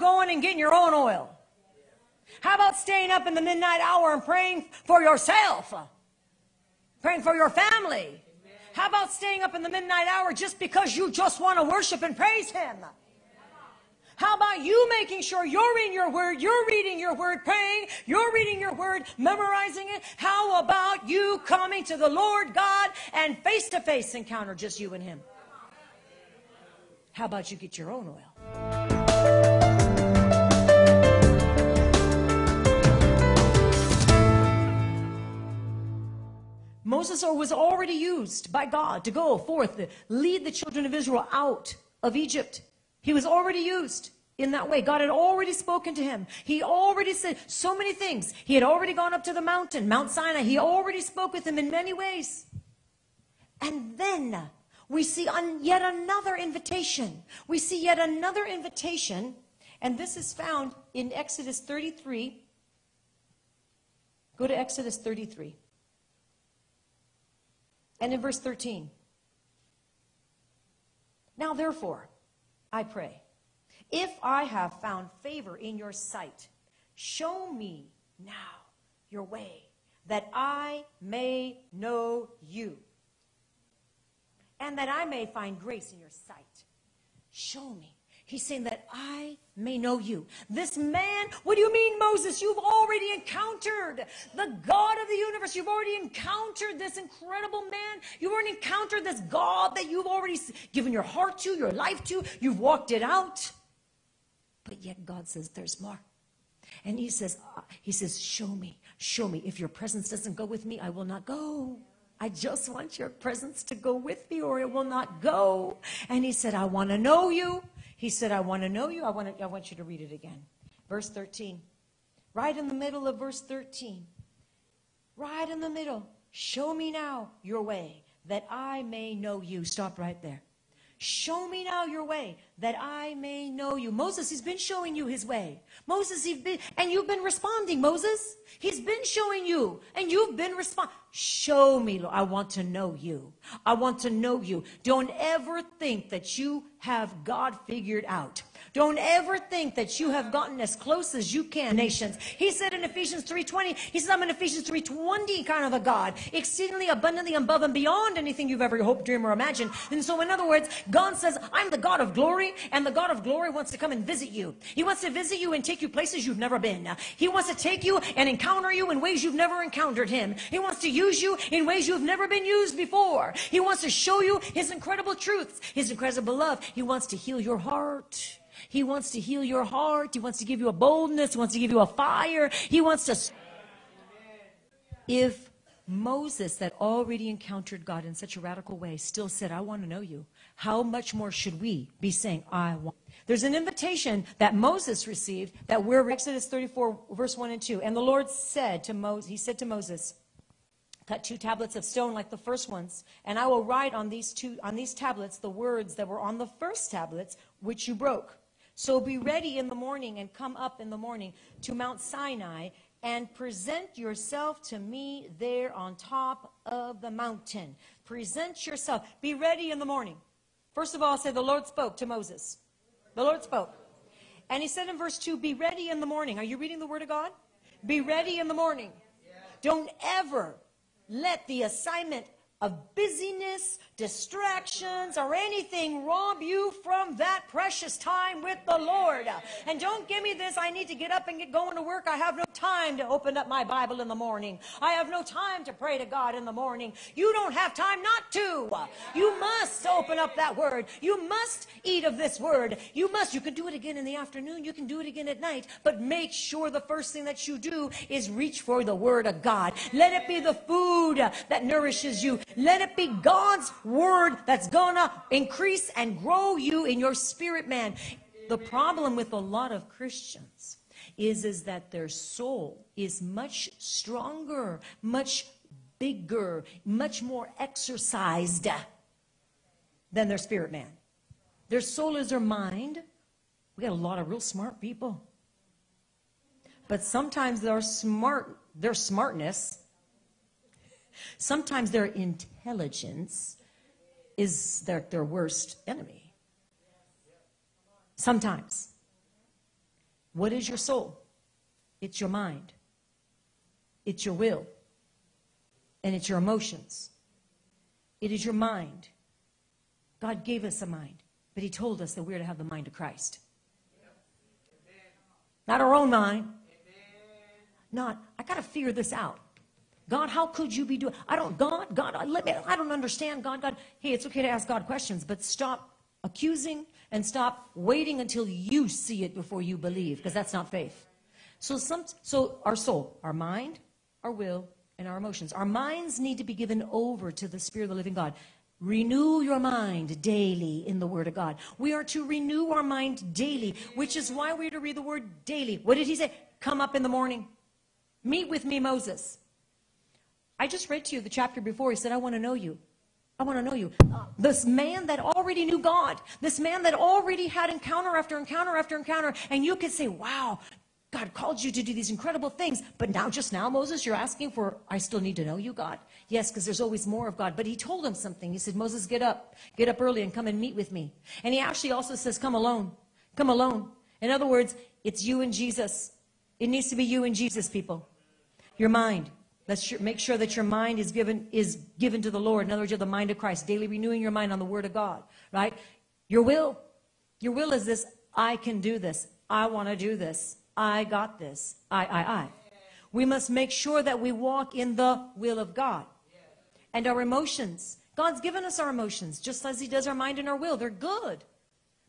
going and getting your own oil? How about staying up in the midnight hour and praying for yourself? Praying for your family? How about staying up in the midnight hour just because you just want to worship and praise Him? How about you making sure you're in your word, you're reading your word, praying, you're reading your word, memorizing it? How about you coming to the Lord God and face to face encounter just you and Him? How about you get your own oil? Moses was already used by God to go forth, lead the children of Israel out of Egypt. He was already used in that way. God had already spoken to him. He already said so many things. He had already gone up to the mountain, Mount Sinai. He already spoke with him in many ways. And then we see on yet another invitation. We see yet another invitation, and this is found in Exodus 33. Go to Exodus 33. And in verse 13. Now, therefore, I pray, if I have found favor in your sight, show me now your way, that I may know you, and that I may find grace in your sight. Show me. He's saying that I may know you. This man, what do you mean, Moses? You've already encountered the God of the universe. You've already encountered this incredible man. You've already encountered this God that you've already given your heart to, your life to. You've walked it out. But yet God says, there's more. And he says, uh, he says, show me, show me. If your presence doesn't go with me, I will not go. I just want your presence to go with me or it will not go. And he said, I want to know you. He said, I want to know you. I want, to, I want you to read it again. Verse 13. Right in the middle of verse 13. Right in the middle. Show me now your way that I may know you. Stop right there. Show me now your way that I may know you. Moses, he's been showing you his way. Moses, he's been, and you've been responding, Moses. He's been showing you, and you've been responding. Show me, Lord. I want to know you. I want to know you. Don't ever think that you have God figured out. Don't ever think that you have gotten as close as you can, nations. He said in Ephesians 3.20, he says, I'm an Ephesians 3.20 kind of a God, exceedingly abundantly above and beyond anything you've ever hoped, dream, or imagined. And so in other words, God says, I'm the God of glory, and the God of glory wants to come and visit you. He wants to visit you and take you places you've never been. He wants to take you and encounter you in ways you've never encountered him. He wants to use you in ways you've never been used before. He wants to show you his incredible truths, his incredible love. He wants to heal your heart. He wants to heal your heart. He wants to give you a boldness. He wants to give you a fire. He wants to. If Moses, that already encountered God in such a radical way, still said, I want to know you, how much more should we be saying, I want? There's an invitation that Moses received that we're Exodus 34, verse 1 and 2. And the Lord said to Moses, He said to Moses, cut two tablets of stone like the first ones and i will write on these two on these tablets the words that were on the first tablets which you broke so be ready in the morning and come up in the morning to Mount Sinai and present yourself to me there on top of the mountain. Present yourself. Be ready in the morning. First of all, say the Lord spoke to Moses. The Lord spoke. And he said in verse 2, be ready in the morning. Are you reading the word of God? Be ready in the morning. Don't ever let the assignment of busyness, distractions, or anything rob you from that precious time with the Lord. And don't give me this, I need to get up and get going to work. I have no time to open up my Bible in the morning. I have no time to pray to God in the morning. You don't have time not to. You must open up that word. You must eat of this word. You must. You can do it again in the afternoon. You can do it again at night. But make sure the first thing that you do is reach for the word of God. Let it be the food that nourishes you. Let it be God's word that's gonna increase and grow you in your spirit man. The problem with a lot of Christians is, is that their soul is much stronger, much bigger, much more exercised than their spirit man. Their soul is their mind. We got a lot of real smart people. But sometimes their smart, their smartness Sometimes their intelligence is their, their worst enemy. Sometimes. What is your soul? It's your mind, it's your will, and it's your emotions. It is your mind. God gave us a mind, but He told us that we're to have the mind of Christ. Not our own mind. Not, I got to figure this out. God, how could you be doing? I don't, God, God, I, let me, I don't understand. God, God. Hey, it's okay to ask God questions, but stop accusing and stop waiting until you see it before you believe, because that's not faith. So, some, so our soul, our mind, our will, and our emotions. Our minds need to be given over to the Spirit of the living God. Renew your mind daily in the Word of God. We are to renew our mind daily, which is why we're to read the Word daily. What did he say? Come up in the morning. Meet with me, Moses. I just read to you the chapter before. He said, I want to know you. I want to know you. This man that already knew God, this man that already had encounter after encounter after encounter, and you could say, wow, God called you to do these incredible things. But now, just now, Moses, you're asking for, I still need to know you, God. Yes, because there's always more of God. But he told him something. He said, Moses, get up. Get up early and come and meet with me. And he actually also says, come alone. Come alone. In other words, it's you and Jesus. It needs to be you and Jesus, people. Your mind. Let's make sure that your mind is given, is given to the Lord. In other words, you have the mind of Christ, daily renewing your mind on the Word of God, right? Your will. Your will is this I can do this. I want to do this. I got this. I, I, I. We must make sure that we walk in the will of God. And our emotions. God's given us our emotions, just as He does our mind and our will. They're good.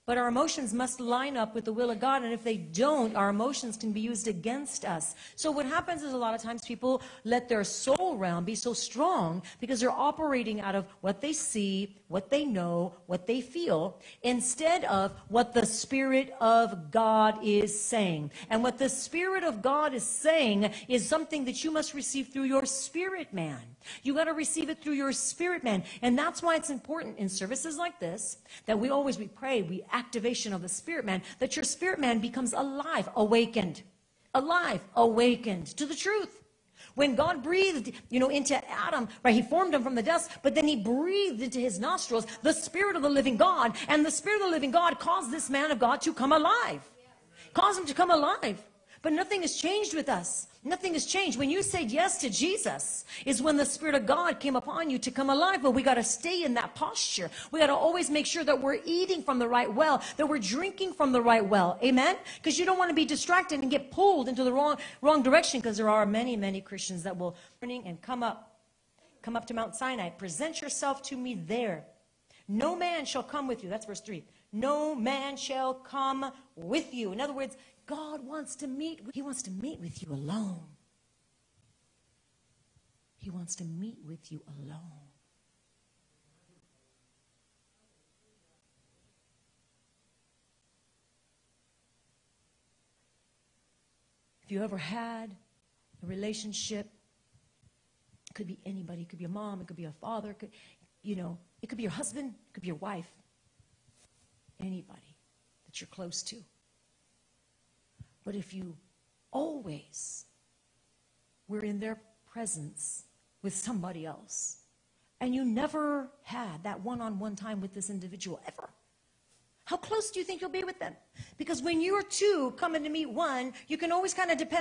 But our emotions must line up with the will of God. And if they don't, our emotions can be used against us. So what happens is a lot of times people let their soul realm be so strong because they're operating out of what they see, what they know, what they feel, instead of what the Spirit of God is saying. And what the Spirit of God is saying is something that you must receive through your spirit man. You got to receive it through your spirit man. And that's why it's important in services like this that we always we pray, we activation of the spirit man, that your spirit man becomes alive, awakened. Alive, awakened to the truth. When God breathed, you know, into Adam, right, he formed him from the dust, but then he breathed into his nostrils the spirit of the living God, and the spirit of the living God caused this man of God to come alive. Caused him to come alive. But nothing has changed with us. Nothing has changed. When you said yes to Jesus, is when the Spirit of God came upon you to come alive. But we got to stay in that posture. We got to always make sure that we're eating from the right well, that we're drinking from the right well. Amen? Because you don't want to be distracted and get pulled into the wrong, wrong direction because there are many, many Christians that will and come up, come up to Mount Sinai. Present yourself to me there. No man shall come with you. That's verse 3. No man shall come with you. In other words, God wants to meet, He wants to meet with you alone. He wants to meet with you alone. If you ever had a relationship, it could be anybody, it could be a mom, it could be a father, could, you know, it could be your husband, it could be your wife, anybody that you're close to. But if you always were in their presence with somebody else, and you never had that one on one time with this individual ever, how close do you think you'll be with them? Because when you're two coming to meet one, you can always kind of depend.